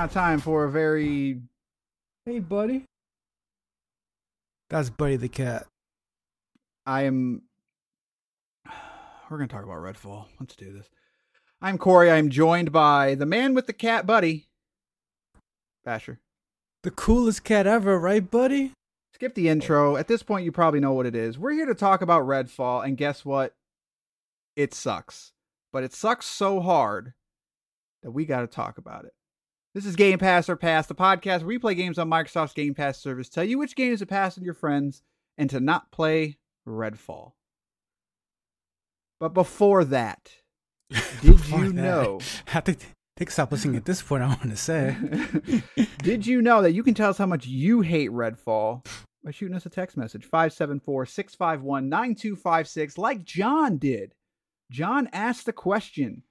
Now time for a very Hey, buddy. That's Buddy the cat. I am. We're going to talk about Redfall. Let's do this. I'm Corey. I'm joined by the man with the cat, Buddy. Basher. The coolest cat ever, right, buddy? Skip the intro. At this point, you probably know what it is. We're here to talk about Redfall, and guess what? It sucks. But it sucks so hard that we got to talk about it. This is Game Pass or Pass, the podcast where we play games on Microsoft's Game Pass service, tell you which games to pass on your friends, and to not play Redfall. But before that, did Before you that, know? I have to take stop listening at this point. I want to say. Did you know that you can tell us how much you hate Redfall by shooting us a text message 574 651 9256 like John did? John asked the question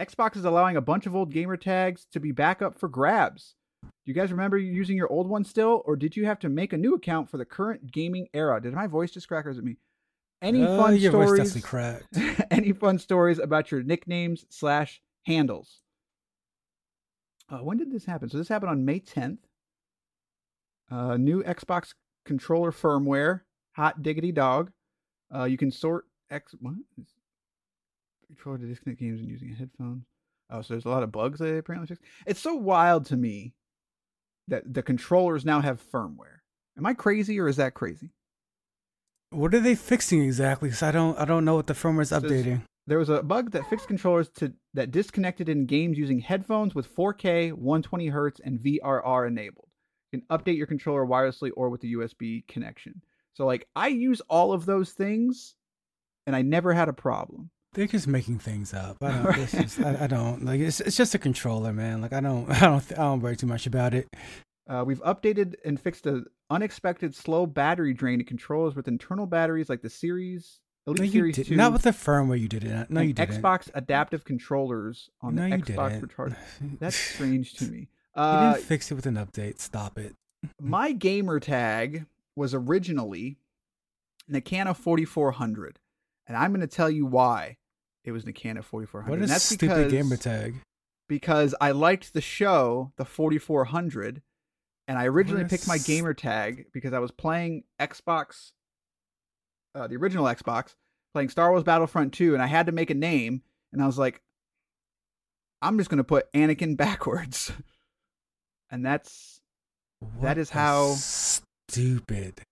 Xbox is allowing a bunch of old gamer tags to be back up for grabs. Do you guys remember using your old one still, or did you have to make a new account for the current gaming era? Did my voice just crack or is it me? Any Uh, fun your voice stories? definitely cracked. any fun stories about your nicknames slash handles? Uh, when did this happen? So this happened on May 10th. Uh, new Xbox controller firmware, hot diggity dog. Uh, you can sort X what controller to disconnect games and using a headphone. Oh, so there's a lot of bugs they apparently fixed. It's so wild to me that the controllers now have firmware. Am I crazy or is that crazy? What are they fixing exactly? Because I don't, I don't know what the firmware is updating. There was a bug that fixed controllers to that disconnected in games using headphones with 4K, 120 hertz, and VRR enabled. You can update your controller wirelessly or with the USB connection. So like I use all of those things, and I never had a problem. They're just making things up. I don't. Right. I, I don't like. It's, it's just a controller, man. Like I don't, I don't, I don't worry too much about it. Uh, we've updated and fixed an unexpected slow battery drain to controllers with internal batteries like the Series Elite No, Series did, 2. not with the firmware. You did it. No, you didn't. Xbox adaptive controllers on no, the you Xbox recharge. That's strange to me. you Uh, didn't fix it with an update. Stop it. my gamer tag was originally Nakana 4400, and I'm going to tell you why it was Nakana 4400. What a and that's stupid because, gamer tag. Because I liked the show, the 4400, and I originally picked my gamer tag because I was playing Xbox, uh, the original Xbox, playing Star Wars Battlefront 2, and I had to make a name, and I was like, I'm just gonna put Anakin backwards, and that's What That is how- stupid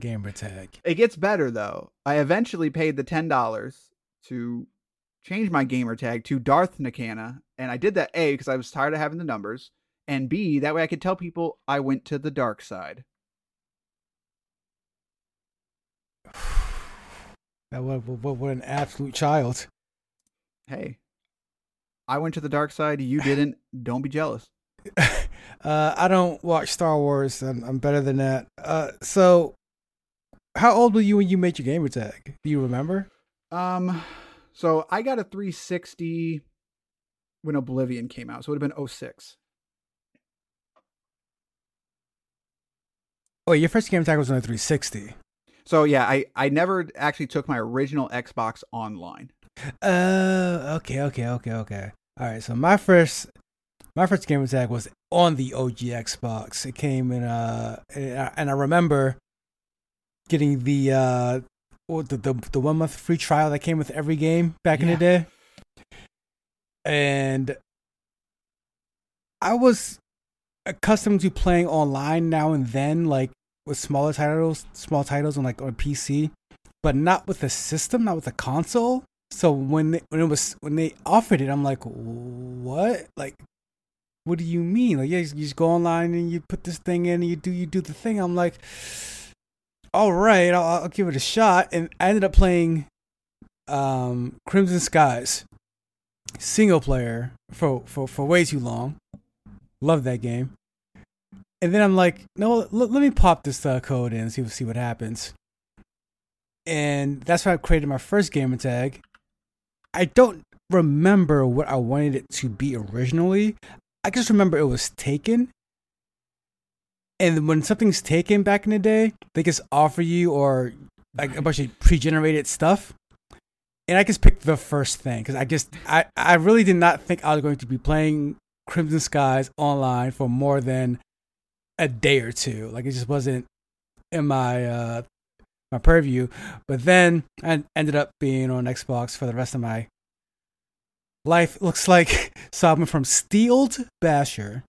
gamer tag. It gets better though. I eventually paid the ten dollars to change my gamer tag to Darth Nakana, and I did that A because I was tired of having the numbers, and B that way I could tell people I went to the dark side. That what, what, what an absolute child. Hey, I went to the dark side. You didn't. Don't be jealous. Uh, I don't watch Star Wars. I'm, I'm better than that. Uh, so, how old were you when you made your gamer tag? Do you remember? Um, so I got a 360 when Oblivion came out, so it would have been 06. Oh, your first gamer tag was on a 360. So yeah, I I never actually took my original Xbox online. Uh, okay, okay, okay, okay. All right. So my first, my first gamer tag was on the OG Xbox. It came in, uh, and I, and I remember getting the uh, the the the one month free trial that came with every game back in the day. And I was accustomed to playing online now and then, like with smaller titles, small titles on like on PC, but not with the system, not with the console. So when they, when it was when they offered it, I'm like, what? Like, what do you mean? Like, yeah, you just go online and you put this thing in and you do you do the thing. I'm like, all right, I'll, I'll give it a shot. And I ended up playing um, Crimson Skies single player for for for way too long. Love that game. And then I'm like, no, l- let me pop this uh, code in and see see what happens. And that's why I created my first gamer tag. I don't remember what I wanted it to be originally. I just remember it was taken. And when something's taken back in the day, they just offer you or like a bunch of pre-generated stuff. And I just picked the first thing because I just I, I really did not think I was going to be playing Crimson Skies online for more than a day or two. Like it just wasn't in my uh my purview. But then I ended up being on Xbox for the rest of my life. Looks like so I went from Steeled Basher,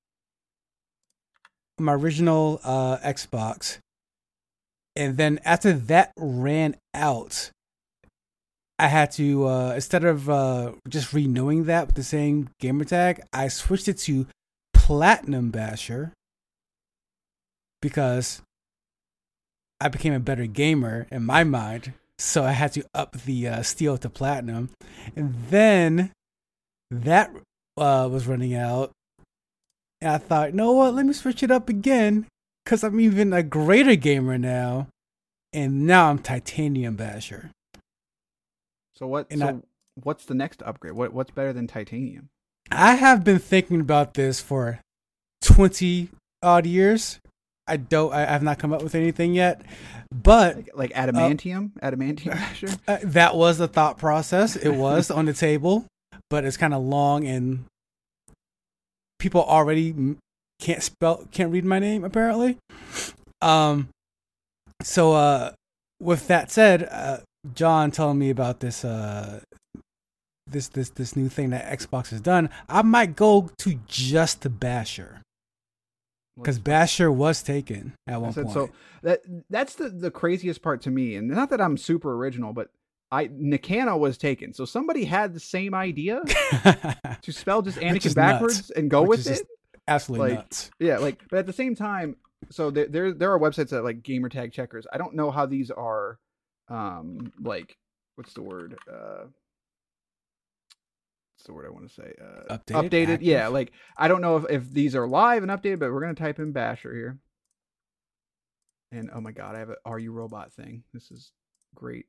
my original uh Xbox. And then after that ran out, I had to uh instead of uh just renewing that with the same gamer tag, I switched it to Platinum Basher because I became a better gamer in my mind. So I had to up the uh, steel to platinum, and then that uh, was running out, and I thought, you know what? Let me switch it up again because I'm even a greater gamer now, and now I'm Titanium Basher. So what? And so I- what's the next upgrade? What what's better than titanium? I have been thinking about this for 20 odd years. I don't, I have not come up with anything yet, but Like, like adamantium, adamantium basher. uh, that was the thought process. It was on the table, but it's kind of long and people already can't spell, can't read my name apparently. Um, so, uh, with that said, uh, John telling me about this, uh, this, this, this new thing that Xbox has done, I might go to just the Basher because Basher was taken at one said, point. so that that's the the craziest part to me, and not that I'm super original, but I Nikana was taken, so somebody had the same idea to spell just Anakin backwards nuts. and go Which with it. Absolutely like- nuts. Yeah, like, but at the same time, so there there there are websites that like gamer tag checkers. I don't know how these are, um, like what's the word? Uh, what's the word I want to say? Uh, Updated, updated. Yeah, like I don't know if if these are live and updated, but we're gonna type in Basher here. And oh my god, I have a Are You Robot thing. This is great,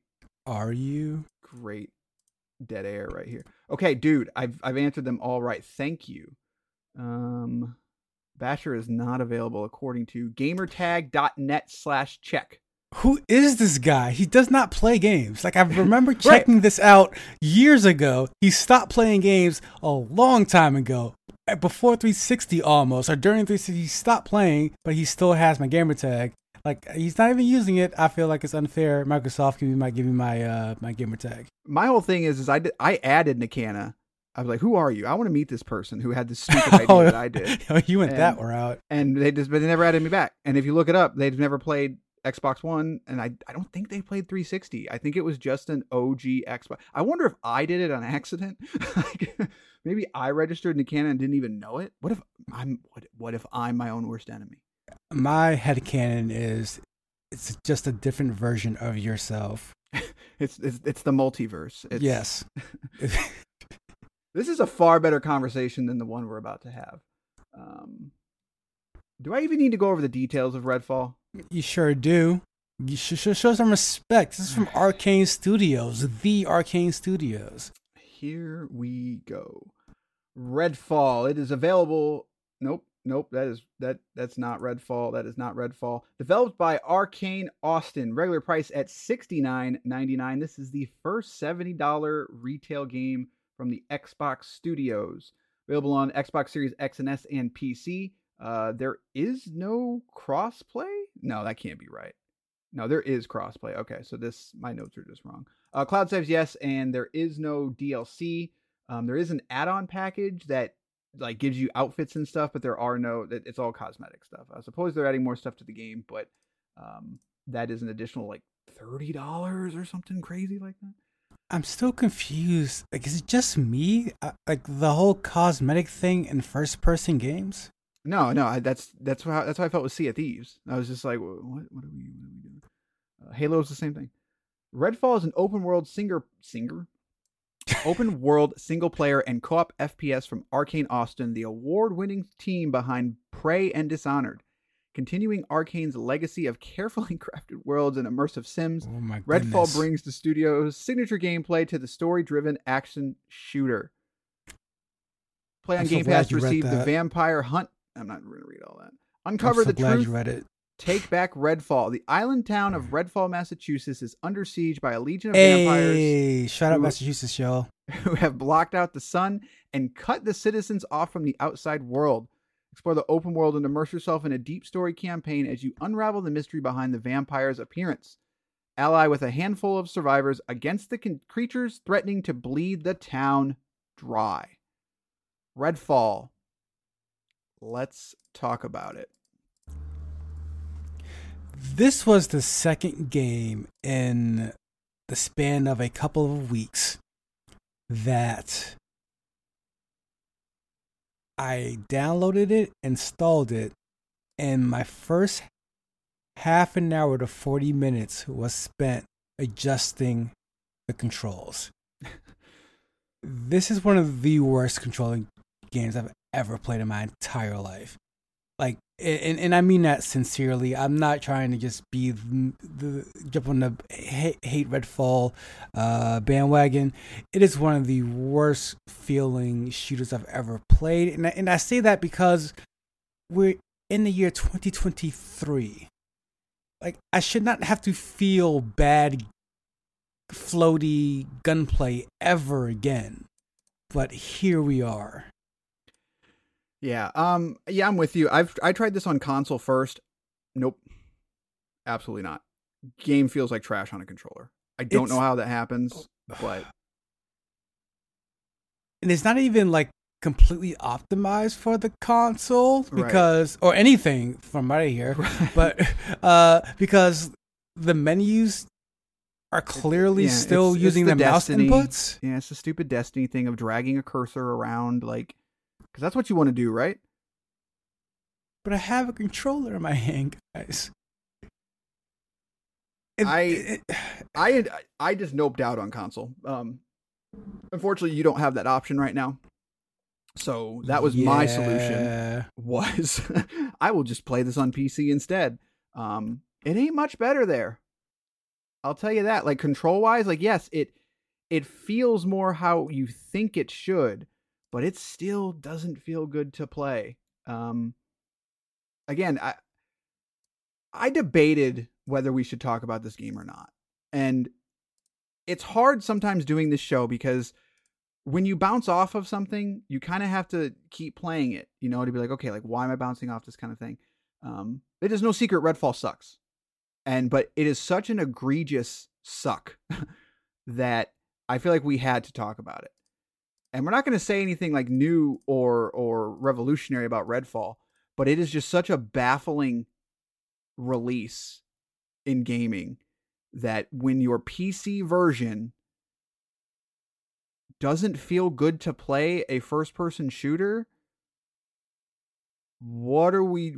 Are you? great dead air right here. Okay, dude, I've I've answered them all right. Thank you. Um, Basher is not available according to gamertag.net slash check. Who is this guy? He does not play games. Like I remember checking this out years ago. He stopped playing games a long time ago. Before 360 almost, or during 360, he stopped playing, but he still has my gamer tag. Like he's not even using it. I feel like it's unfair. Microsoft give me my give me my uh my gamer tag. My whole thing is is I did, I added Nikana. I was like, "Who are you? I want to meet this person who had this stupid idea Oh, that I did." Oh, you went that And- route. And they just, but they never added me back. And if you look it up, they've never played Xbox One, and I, I don't think they played 360. I think it was just an OG Xbox. I wonder if I did it on accident. like, maybe I registered canon and didn't even know it. What if I'm, what, what if I'm my own worst enemy? My head headcanon is it's just a different version of yourself. It's, it's, it's the multiverse. It's, yes. This is a far better conversation than the one we're about to have. Um, do I even need to go over the details of Redfall? you sure do. You should should show some respect. This is from Arkane Studios, the Arkane Studios. Here we go. Redfall. It is available. Nope, nope. That is that. That's not Redfall. That is not Redfall. Developed by Arkane Austin. Regular price at sixty nine ninety nine. This is the first seventy dollar retail game from the Xbox Studios. Available on Xbox Series X and S and PC. Uh, there is no crossplay. No, that can't be right. No, there is crossplay. Okay, so this my notes are just wrong. Uh, cloud saves yes, and there is no DLC. Um, there is an add-on package that like gives you outfits and stuff, but there are no. It's all cosmetic stuff. I suppose they're adding more stuff to the game, but um, that is an additional like thirty dollars or something crazy like that. I'm still confused. Like, is it just me? Uh, Like the whole cosmetic thing in first-person games? No, no, I, that's that's how that's how I felt with Sea of Thieves. I was just like, what what are we what are we doing? Uh, Halo is the same thing. Redfall is an open world singer singer open world single player and co-op FPS from Arkane Austin, the award-winning team behind Prey and Dishonored. Continuing Arkane's legacy of carefully crafted worlds and immersive sims, Oh Redfall brings the studio's signature gameplay to the story-driven action shooter. Play on I'm so Game glad Pass received the. Vampire Hunt. I'm not going to read all that. I'm Uncover so the glad truth. you read it. Take back Redfall. The island town of Redfall, Massachusetts, is under siege by a legion of vampires Hey, shout out Massachusetts, y'all. who have blocked out the sun and cut the citizens off from the outside world. Explore the open world and immerse yourself in a deep story campaign as you unravel the mystery behind the vampire's appearance. Ally with a handful of survivors against the con- creatures threatening to bleed the town dry. Redfall. Let's talk about it. This was the second game in the span of a couple of weeks that I downloaded it, installed it, and my first half an hour to 40 minutes was spent adjusting the controls. this is one of the worst controlling games I've ever played in my entire life. Like, and, and I mean that sincerely. I'm not trying to just be the, the jump on the hate, Redfall uh, bandwagon. It is one of the worst feeling shooters I've ever played, and I, and I say that because we're in the year 2023. Like, I should not have to feel bad, floaty gunplay ever again, but here we are. Yeah. Um. Yeah, I'm with you. I've I tried this on console first. Nope. Absolutely not. Game feels like trash on a controller. I don't It's- know how that happens, but and it's not even like completely optimized for the console Right. because or anything from right here but uh because the menus are clearly yeah, still it's- it's using the, mouse Destiny- inputs Yeah, it's the stupid Destiny thing of dragging a cursor around, like, because that's what you want to do, right? but i have a controller in my hand guys It- I- it- I I just noped out on console. Um, unfortunately, you don't have that option right now. So that was my solution. Was I will just play this on PC instead. Um, it ain't much better there. I'll tell you that. Like control wise, like yes, it it feels more how you think it should, but it still doesn't feel good to play. Um, again, I I debated whether we should talk about this game or not, and it's hard sometimes doing this show because when you bounce off of something, you kind of have to keep playing it, you know, to be like, okay, like why am I bouncing off this kind of thing? Um, it is no secret Redfall sucks, and but it is such an egregious suck that I feel like we had to talk about it. And we're not going to say anything like new or or revolutionary about Redfall, but it is just such a baffling release in gaming that when your PC version doesn't feel good to play a first person shooter, what are we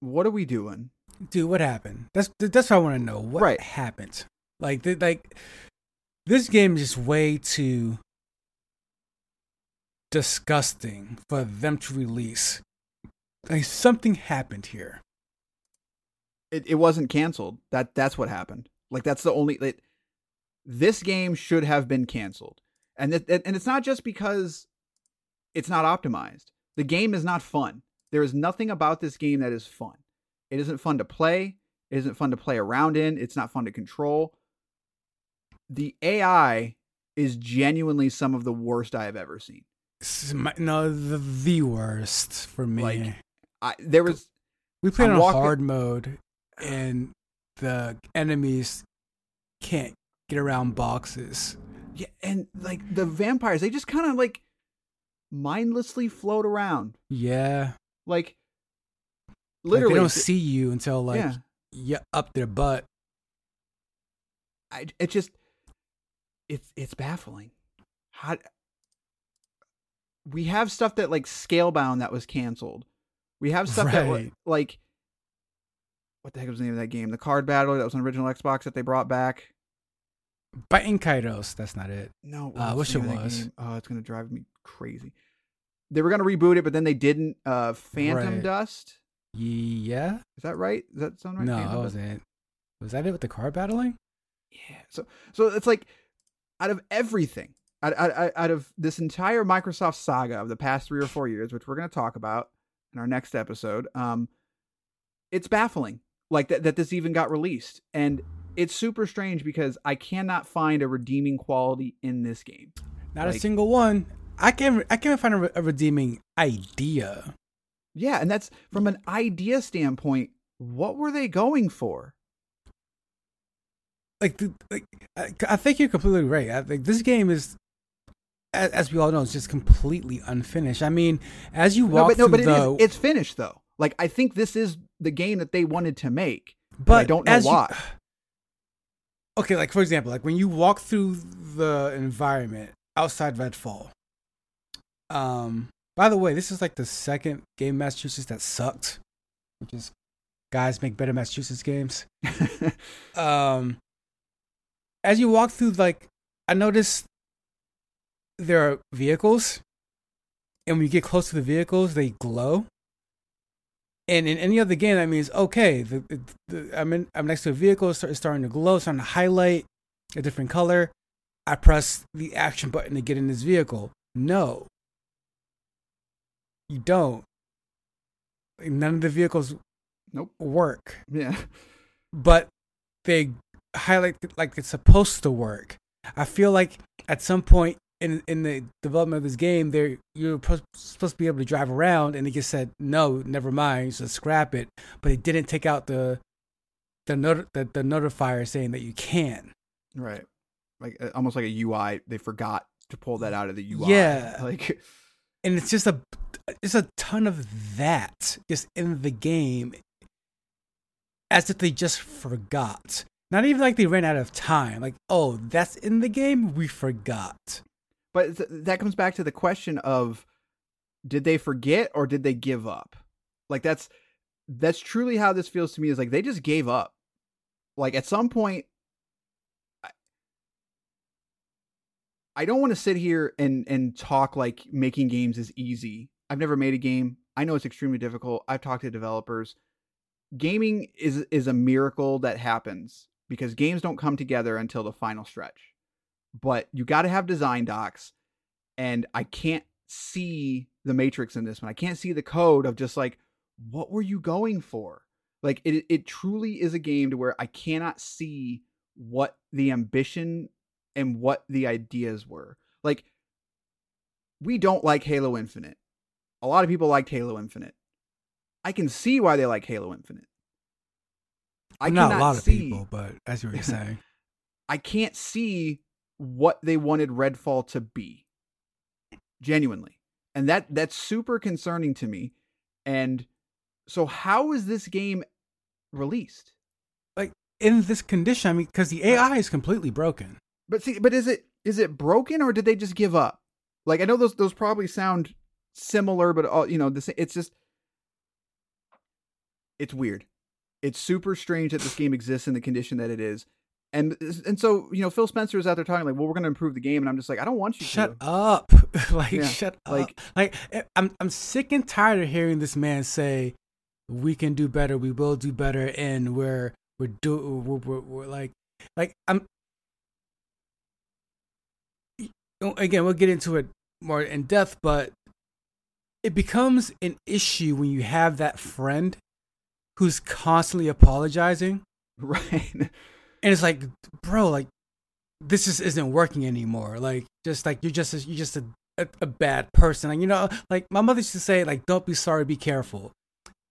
what are we doing? Dude, what happened? That's that's what I want to know. What Right. happened? Like, like this game is just way too disgusting for them to release. Like something happened here. It it wasn't canceled. That that's what happened. Like that's the only it, this game should have been canceled. And it, and it's not just because it's not optimized. The game is not fun. There is nothing about this game that is fun. It isn't fun to play. It isn't fun to play around in. It's not fun to control. The AI is genuinely some of the worst I have ever seen. No, the, the worst for me. Like, I there was we played I'm on walking- hard mode, and the enemies can't get around boxes. yeah, and like the vampires, they just kind of like mindlessly float around. Yeah, Like Like, literally they don't th- see you until like yeah. you up their butt. I, it just it's it's baffling. How we have stuff that like Scalebound that was canceled. We have stuff that wa- like what the heck was the name of that game? The card battle that was on original Xbox that they brought back. Biting Kairos, that's not it. No, Uh, I what's wish it that was. Oh, it's gonna drive me crazy. They were gonna reboot it, but then they didn't. Uh, Phantom Right. Dust. Yeah, Is that right? Is that sound right? no, Phantom that wasn't it. Was that it with the card battling? Yeah. So so it's like out of everything, out, out, out of this entire Microsoft saga of the past three or four years, which we're going to talk about in our next episode, um, it's baffling like that that this even got released, and it's super strange because I cannot find a redeeming quality in this game. Not a single one. I can't. I can't find a, re- a redeeming idea. Yeah, and that's from an idea standpoint. What were they going for? Like, the, like I, I think you're completely right. I think this game is, as, as we all know, it's just completely unfinished. I mean, as you No, walk but no, through but the, is. It's finished though. Like I think this is the game that they wanted to make, but, but I don't know as you- why. okay, like for example, like when you walk through the environment outside Redfall. Um. By the way, this is like the second game in Massachusetts that sucked, which is guys make better Massachusetts games. um as you walk through like i noticed there are vehicles and when you get close to the vehicles they glow and in any other game that means okay the, the, the, i'm in i'm next to a vehicle it's starting to glow it's starting to highlight a different color i press the action button to get in this vehicle no you don't none of the vehicles Nope. work yeah. but they highlight like it's supposed to work. I feel like at some point in in the development of this game, there you're supposed to be able to drive around, and it just said no, never mind, so scrap it. But it didn't take out the the not- the, the notifier saying that you can. Right. Like uh, almost like a UI. They forgot to pull that out of the UI. Yeah. Like and it's just a it's a ton of that just in the game as if they just forgot not even like they ran out of time like oh that's in the game we forgot but th- that comes back to the question of did they forget or did they give up? Like that's that's truly how this feels to me is like they just gave up. Like at some point I- I don't want to sit here and and talk like making games is easy. I've never made a game. I know it's extremely difficult. I've talked to developers. Gaming is is a miracle that happens because games don't come together until the final stretch. But you got to have design docs and I can't see the matrix in this one. I can't see the code of just like what were you going for? Like it it truly is a game to where I cannot see what the ambition and what the ideas were. Like we don't like Halo Infinite. A lot of people liked Halo Infinite. I can see why they like Halo Infinite. I not a lot of see- people but as you were saying I can't see what they wanted Redfall to be. genuinely, and that that's super concerning to me. And so, how is this game released? Like in this condition, I mean, because the AI is completely broken. But see, but is it is it broken or did they just give up? Like I know those those probably sound similar, but all you know, this it's just it's weird. It's super strange that this game exists in the condition that it is. And and so you know Phil Spencer is out there talking like, well, we're going to improve the game, and I'm just like, I don't want you to Shut to. up! like, Yeah, shut like- up! Like, eh, I'm I'm sick and tired of hearing this man say, "We can do better. We will do better," and we're we're do we're, we're, we're like like I'm. Again, we'll get into it more in depth, but it becomes an issue when you have that friend who's constantly apologizing Right. And it's like bro like this just isn't working anymore. Like just like you're just a, you're just a, a, a bad person. Like you know like my mother used to say like don't be sorry be careful.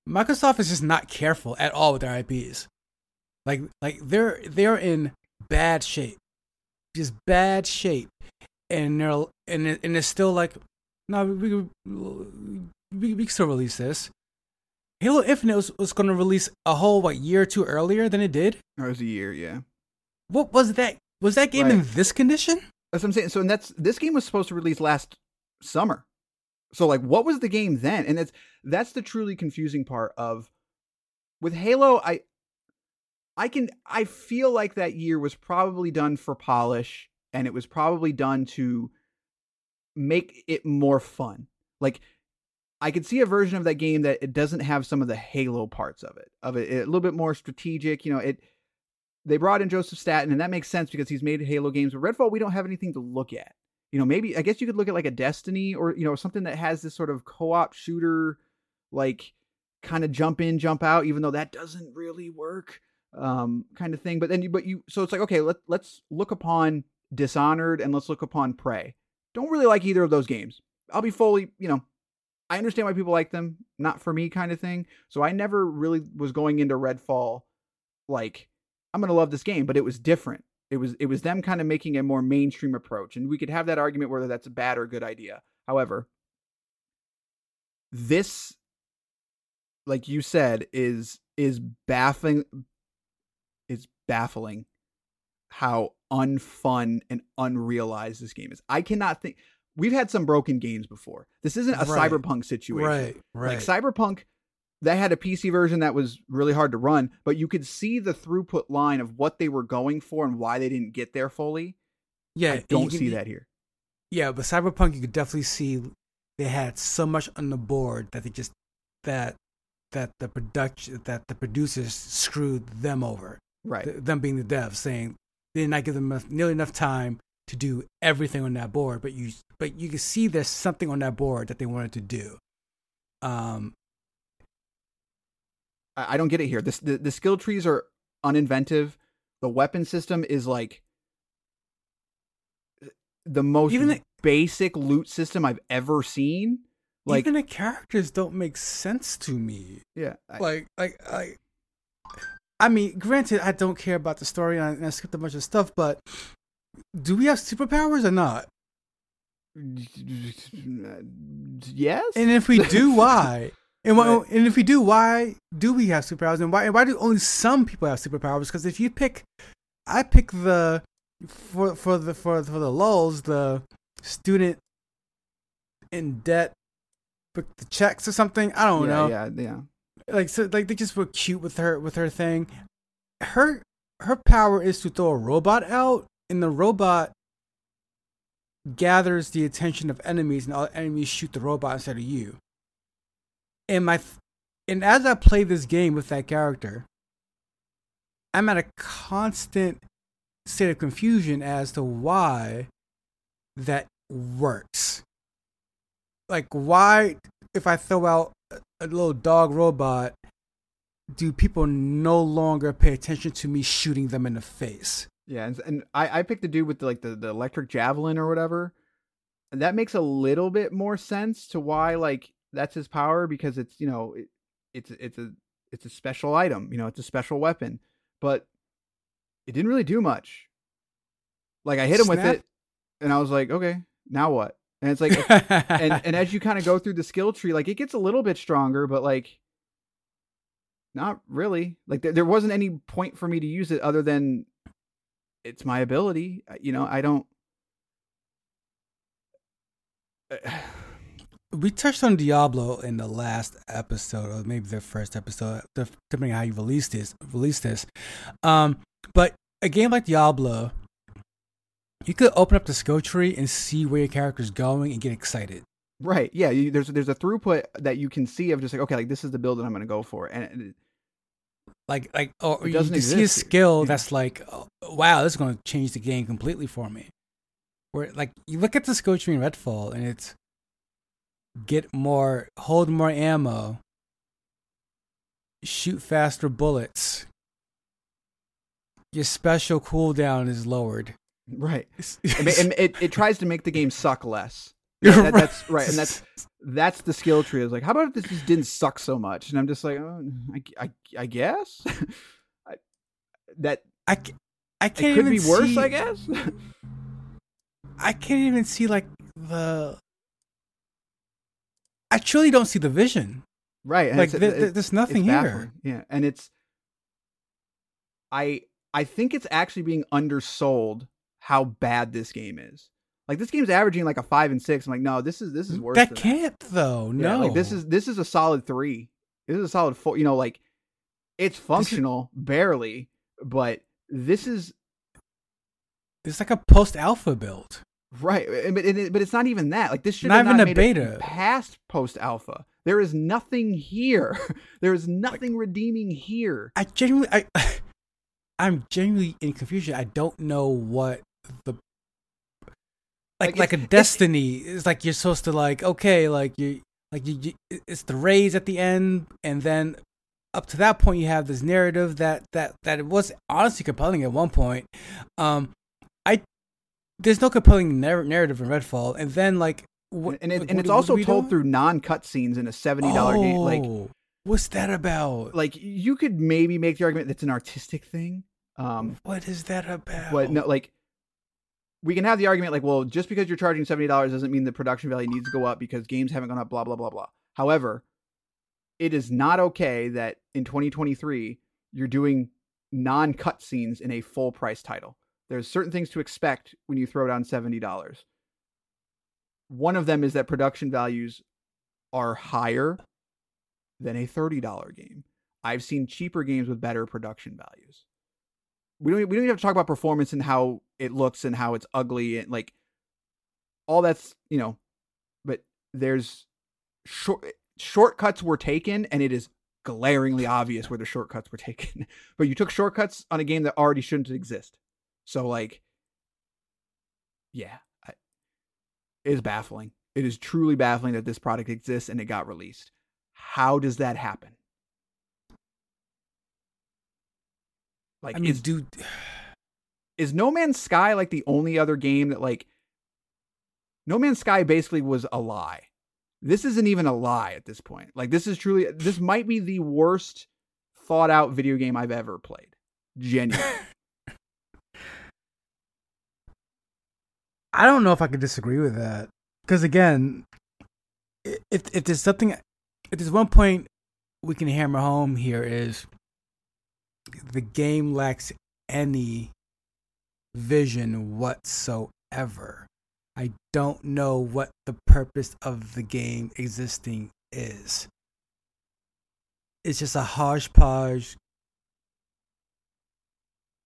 Microsoft is just not careful at all with their ips like like they're they're in bad shape. Just bad shape. And they're and, and it's still like no we we, we, we can still release this halo infinite was, was going to release a whole what year or two earlier than it did Or it was a year, yeah. what was that? Was that game in this condition? That's what I'm saying. So, and that's this game was supposed to release last summer. So, like, what was the game then? And that's that's the truly confusing part of with Halo. I I can I feel like that year was probably done for polish, and it was probably done to make it more fun. Like, I could see a version of that game that it doesn't have some of the Halo parts of it, of it a little bit more strategic. You know, it they brought in Joseph Staten, and that makes sense because he's made Halo games. But Redfall, we don't have anything to look at. You know, maybe I guess you could look at like a Destiny or you know something that has this sort of co-op shooter, like kind of jump in, jump out, even though that doesn't really work, um, kind of thing. But then you, but you, so it's like okay, let let's look upon Dishonored and let's look upon Prey. Don't really like either of those games. I'll be fully, you know, I understand why people like them, not for me, kind of thing. So I never really was going into Redfall like I'm gonna love this game, but it was different. It was it was them kind of making a more mainstream approach, and we could have that argument whether that's a bad or good idea. However, this, like you said, is is baffling. Is baffling how unfun and unrealized this game is. I cannot think. We've had some broken games before. This isn't a Right. cyberpunk situation. Right, right. Like Cyberpunk, that had a PC version that was really hard to run, but you could see the throughput line of what they were going for and why they didn't get there fully. yeah, I don't can- see that here. Yeah, but Cyberpunk, you could definitely see they had so much on the board that they just that that the production that the producers screwed them over. Right. Th- them being the devs, saying they did not give them enough, nearly enough time to do everything on that board. But you but you can see there's something on that board that they wanted to do. Um, I, I don't get it here. This the, the skill trees are uninventive. The weapon system is like the most Even the- basic loot system I've ever seen. Like even the characters don't make sense to me. yeah, I- like like I I mean, granted, I don't care about the story and I, and I skipped a bunch of stuff, but do we have superpowers or not? yes. And if we do, why? And, why, Right. and if we do, why do we have superpowers? And why? And why do only some people have superpowers? Because if you pick, I pick the for for the for for the lulls the student in debt, book the checks or something. I don't yeah, know. yeah, yeah. like so like they just were cute with her with her thing. Her her power is to throw a robot out, and the robot gathers the attention of enemies, and all enemies shoot the robot instead of you. And my and as I play this game with that character, I'm at a constant state of confusion as to why that works. Like why if I throw out a little dog robot, do people no longer pay attention to me shooting them in the face? Yeah, and, and I, I picked the dude with the, like the, the electric javelin or whatever. And that makes a little bit more sense to why like that's his power because it's you know it, it's it's a it's a special item you know it's a special weapon, but it didn't really do much. Like I hit him with it, and I was like, okay, now what? And it's like, and and as you kind of go through the skill tree, like it gets a little bit stronger, but like not really. Like there, there wasn't any point for me to use it other than it's my ability. Uh, You know, I don't. we touched on Diablo in the last episode, or maybe the first episode, depending on how you release this. Release this, um, but a game like Diablo, you could open up the skill tree and see where your character's going and get excited. Right. Yeah. You, there's there's a throughput that you can see of just like okay, like this is the build that I'm going to go for, and Like, like, oh, or you can see a skill Yeah. that's like, oh, wow, this is going to change the game completely for me. Where, like, you look at the skill tree in Redfall, and it's get more, hold more ammo, shoot faster bullets. Your special cooldown is lowered. right. It, it it tries to make the game suck less. You're That- that's right, and that's that's the skill tree. It's like, how about if this just didn't suck so much? And I'm just like, oh, I, I, I guess I, that I, I can't could even be worse. see- I guess. I can't even see like the. I truly don't see the vision. right. and Like there- it- there's nothing here. Yeah, and it's. I I think it's actually being undersold how bad this game is. Like this game's averaging like a five and six. I'm like, no, this is this is worse. That can't though. Yeah, No, like this is this is a solid three. This is a solid four. You know, like it's functional barely, but this is it's like a post alpha build. right. But it, but it's not even that. Like this should Not even not a beta. past post alpha. There is nothing here. there is nothing redeeming here. I genuinely, I, I'm genuinely in confusion. I don't know what the like Like, like, a destiny is like. You're supposed to like okay, like you like you, you. It's the raise at the end, and then up to that point, you have this narrative that that that it was honestly compelling at one point. Um, I there's no compelling narr- narrative in Redfall, and then like. What, and it, like, and what- it's what also told doing? through non cutscenes in a seventy dollar game. Like Oh, what's that about? like you could maybe make the argument that's an artistic thing. Um, what is that about? but no, like we can have the argument like, well, just because you're charging seventy dollars doesn't mean the production value needs to go up because games haven't gone up. Blah blah blah blah. However, it is not okay that in 2023 you're doing non cutscenes in a full price title. There's certain things to expect when you throw down seventy dollars. One of them is that production values are higher than a thirty dollar game. I've seen cheaper games with better production values we don't we don't even have to talk about performance and how it looks and how it's ugly and like all that's you know but there's short shortcuts were taken and it is glaringly obvious where the shortcuts were taken. But you took shortcuts on a game that already shouldn't exist. So like yeah I, it is baffling. It is truly baffling that this product exists and it got released. How does that happen like I mean, is, dude, is No Man's Sky like the only other game that like No Man's Sky basically was a lie. This isn't even a lie at this point. Like this is truly this might be the worst thought out video game I've ever played. Genuinely. I don't know if I could disagree with that. Because again, if if there's something, if there's one point we can hammer home here is the game lacks any vision whatsoever. I don't know what the purpose of the game existing is. It's just a hodgepodge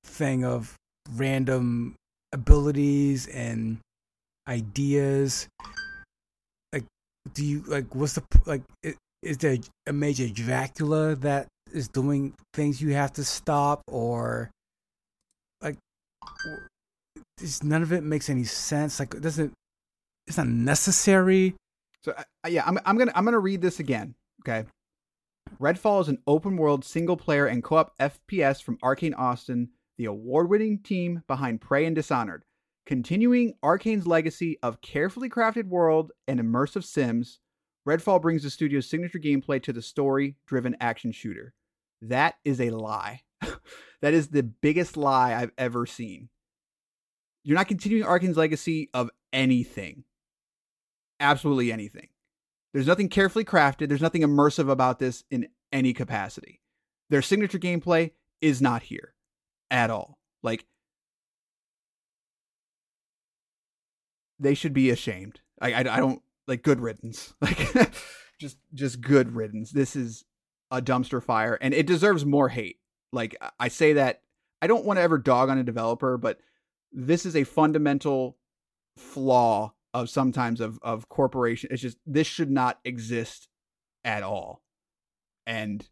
thing of random abilities and ideas. Like, do you like? What's the like? Is there a major Dracula that is doing things you have to stop, or like? Just none of it makes any sense. Like, it doesn't. It's not necessary. So uh, yeah, I'm I'm gonna I'm gonna read this again. Okay. Redfall is an open world single player and co-op FPS from Arkane Austin, the award-winning team behind Prey and Dishonored, continuing Arkane's legacy of carefully crafted world and immersive sims. Redfall brings the studio's signature gameplay to the story-driven action shooter. That is a lie. that is the biggest lie I've ever seen. You're not continuing Arkane's legacy of anything absolutely anything. There's nothing carefully crafted. There's nothing immersive about this in any capacity. Their signature gameplay is not here at all. Like they should be ashamed. I, I, I don't like good riddance. Like just just good riddance. This is a dumpster fire, and it deserves more hate. Like I say that I don't want to ever dog on a developer, but this is a fundamental flaw of sometimes of of corporation. It's just this should not exist at all, and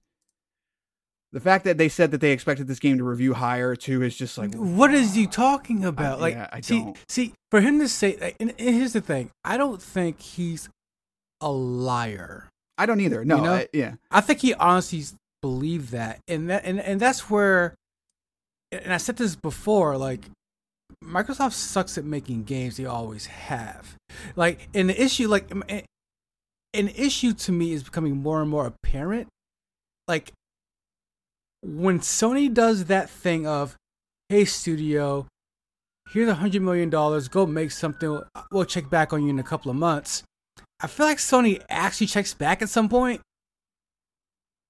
the fact that they said that they expected this game to review higher too is just like what is you talking about? I- like, yeah, I see, don't. see, for him to say, and here's the thing: I don't think he's a liar. I don't either. No, You know? I- yeah, I think he honestly believed that, and that, and, and that's where, and I said this before, like Microsoft sucks at making games. They always have. Like, and the issue, like, an issue to me is becoming more and more apparent. Like, when Sony does that thing of, "Hey, studio, here's a hundred million dollars. Go make something. We'll check back on you in a couple of months." I feel like Sony actually checks back at some point.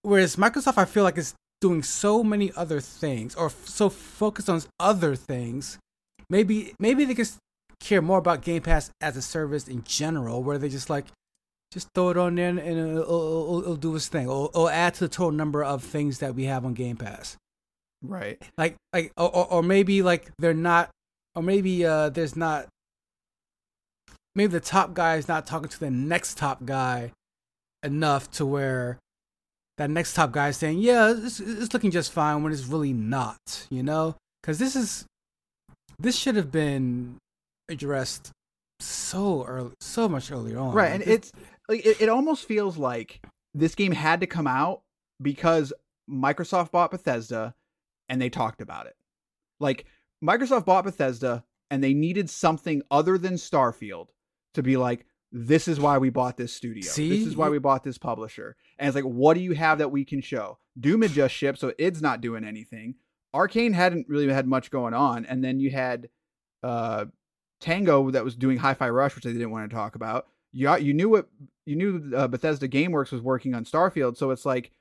Whereas Microsoft, I feel like is doing so many other things or f- so focused on other things. Maybe maybe they just care more about Game Pass as a service in general, where they just like just throw it on there and it'll, it'll, it'll do its thing. It'll, it'll add to the total number of things that we have on Game Pass. right. Like like or, or, or maybe like they're not, or maybe uh there's not. Maybe the top guy is not talking to the next top guy enough to where that next top guy is saying, "Yeah, it's, it's looking just fine," when it's really not. You know, because this is this should have been addressed so early, so much earlier on. right Like, and this- it's like it, it almost feels like this game had to come out because microsoft bought bethesda and they talked about it like microsoft bought bethesda and they needed something other than starfield to be like this is why we bought this studio See? this is why we bought this publisher and it's like what do you have that we can show doom had just shipped so it's not doing anything Arkane hadn't really had much going on and then you had uh Tango that was doing Hi-Fi Rush, which they didn't want to talk about. You you knew what you knew uh, Bethesda GameWorks was working on Starfield, so it's like,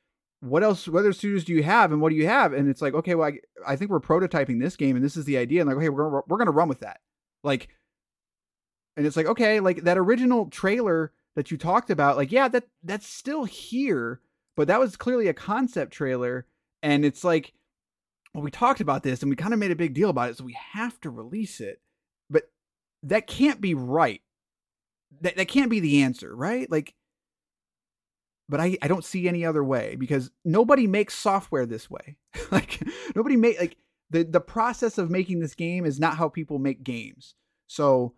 what else? What other studios do you have, and what do you have? And it's like, okay, well, I, I think we're prototyping this game, and this is the idea, and like, okay, we're we're gonna run with that, like, and it's like, okay, like that original trailer that you talked about, like, yeah, that that's still here, but that was clearly a concept trailer, and it's like, well, we talked about this, and we kind of made a big deal about it, so we have to release it, but that can't be right. That that can't be the answer, right? Like but I, I don't see any other way because nobody makes software this way. like nobody make like the the process of making this game is not how people make games. So,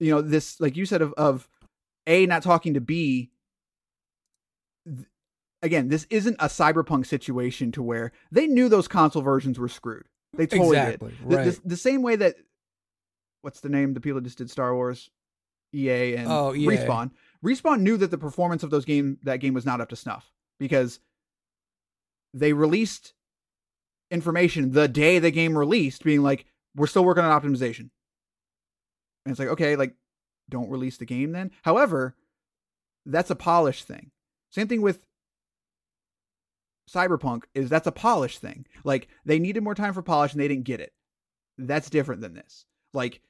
you know, this like you said of of A not talking to B th- again, this isn't a cyberpunk situation to where they knew those console versions were screwed. They totally Exactly, did. The, the- right. the same way that what's the name? The people that just did Star Wars, EA and Oh, EA. Respawn. Respawn knew that the performance of those game that game was not up to snuff because they released information the day the game released, being like, "We're still working on optimization." And it's like, okay, like, don't release the game then. However, that's a polish thing. Same thing with Cyberpunk is that's a polish thing. Like they needed more time for polish and they didn't get it. That's different than this. Like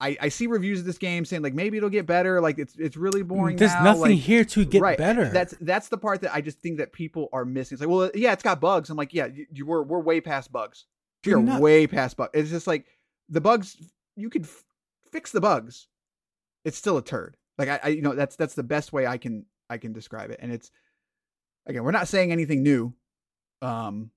I, I see reviews of this game saying like maybe it'll get better. Like it's it's really mm, boring. There's now. nothing like, here to get right. better. That's that's the part that I just think that people are missing. It's like, well, uh, yeah, it's got bugs. I'm like, yeah, you, you we're we're way past bugs. You're You're way past bugs. It's just like the bugs. You could fix the bugs. It's still a turd. Like I, I, you know, that's that's the best way I can I can describe it. And it's again, we're not saying anything new. Um,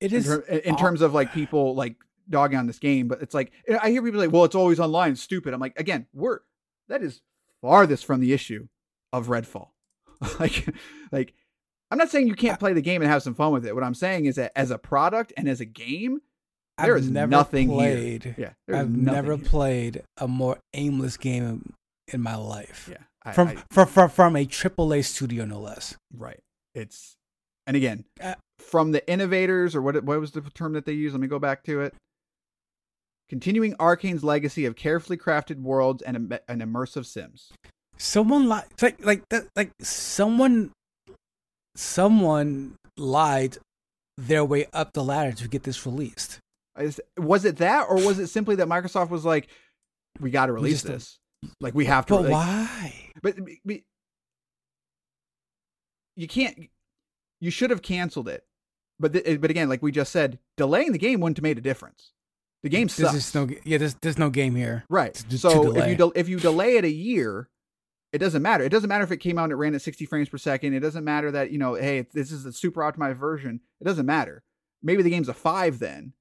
it in, ter- in terms of like people like dogging on this game, but it's like I hear people like, "Well, it's always online, stupid." I'm like, again, we're that is farthest from the issue of Redfall. like, like I'm not saying you can't play the game and have some fun with it. What I'm saying is that as a product and as a game, there I've is never nothing played. here. Yeah, there's I've never here. played a more aimless game in, my life. Yeah, I- from, I- from from from a AAA studio, no less. Right. It's and again Uh, from the innovators or what what was the term that they used? Let me go back to it. Continuing Arkane's legacy of carefully crafted worlds and im- and immersive sims. Someone lied. Like like that. Like someone, someone lied their way up the ladder to get this released. Is, was it that, or was it simply that Microsoft was like, "We got to release this. Like we have to." But like- why? But, but you can't. You should have canceled it. But th- but again, like we just said, delaying the game wouldn't have made a difference. The game There's sucks. just no. Yeah, there's there's no game here. Right. to- to so if you del if you delay it a year, it doesn't matter. It doesn't matter if it came out and it ran at 60 frames per second. It doesn't matter that you know, hey, this is a super optimized version. It doesn't matter. Maybe the game's a five then,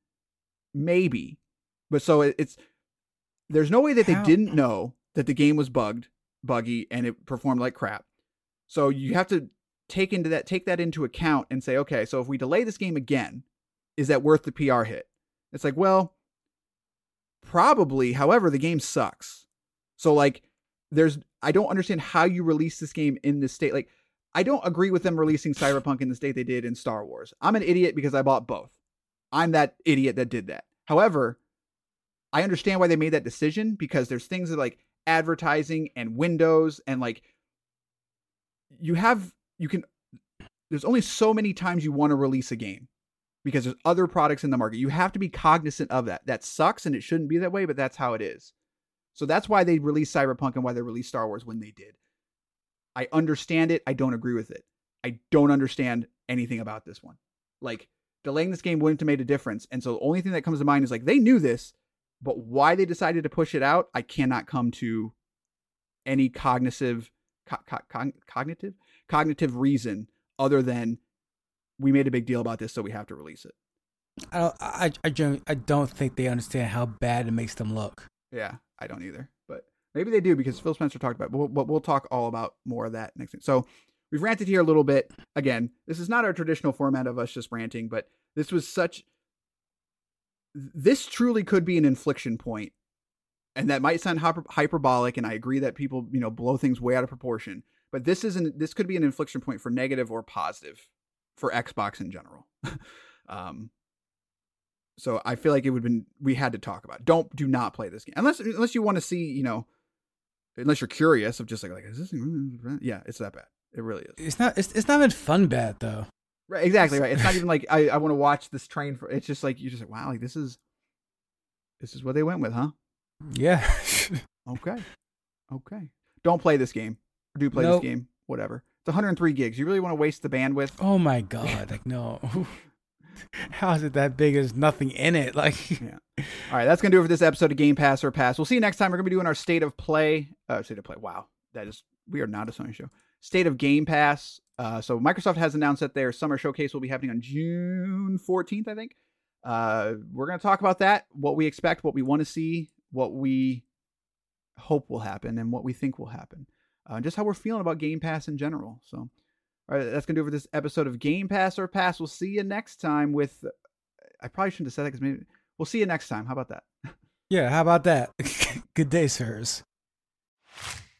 maybe. But so it, it's there's no way that How- they didn't know that the game was bugged, buggy, and it performed like crap. So you have to take into that take that into account and say, okay, so if we delay this game again, is that worth the PR hit? It's like, well, probably. However, the game sucks. So like, there's I don't understand how you release this game in this state. Like, I don't agree with them releasing Cyberpunk in the state they did in Star Wars. I'm an idiot because I bought both. I'm that idiot that did that. However, I understand why they made that decision because there's things that like advertising and windows and like you have you can there's only so many times you want to release a game because there's other products in the market. You have to be cognizant of that. That sucks and it shouldn't be that way, but that's how it is. So that's why they released Cyberpunk and why they released Star Wars when they did. I understand it. I don't agree with it. I don't understand anything about this one. Like delaying this game wouldn't have made a difference. And so the only thing that comes to mind is like they knew this, but why they decided to push it out, I cannot come to any cognitive co- co- cog- cognitive cognitive reason other than we made a big deal about this, so we have to release it. I don't. I I, gen- I don't think they understand how bad it makes them look. Yeah, I don't either, but maybe they do because Phil Spencer talked about. It, but we'll, but we'll talk all about more of that next. Thing. So we've ranted here a little bit. Again, this is not our traditional format of us just ranting, but this was such. This truly could be an inflection point, and that might sound hyper- hyperbolic. And I agree that people, you know, blow things way out of proportion. But this isn't. This could be an inflection point for negative or positive for Xbox in general. um, so I feel like it would been we had to talk about. It. Don't do not play this game unless unless you want to see you know, unless you're curious of just like like is this yeah it's that bad. It really is. It's not. It's it's not even fun bad though. Right, exactly right. It's not even like I, I want to watch this train for. It's just like you're just like wow, like this is this is what they went with, huh? Yeah. Okay, okay. Don't play this game. Or do play Nope. this game. Whatever. It's 103 gigs. You really want to waste the bandwidth? oh my god. Like no. How is it that big? There's nothing in it. Like. Yeah. All right, that's gonna do it for this episode of Game Pass or Pass. We'll see you next time. We're gonna be doing our state of play. Uh, state of play. Wow, that is we are not a Sony show. State of Game Pass. Uh, so Microsoft has announced that their summer showcase will be happening on June 14th, I think. Uh, we're gonna talk about that, what we expect, what we want to see, what we hope will happen, and what we think will happen. Uh, just how we're feeling about Game Pass in general. So, all right, that's gonna do it for this episode of Game Pass or Pass. We'll see you next time with. I probably shouldn't have said that because maybe we'll see you next time. How about that? Yeah. How about that? Good day, sirs.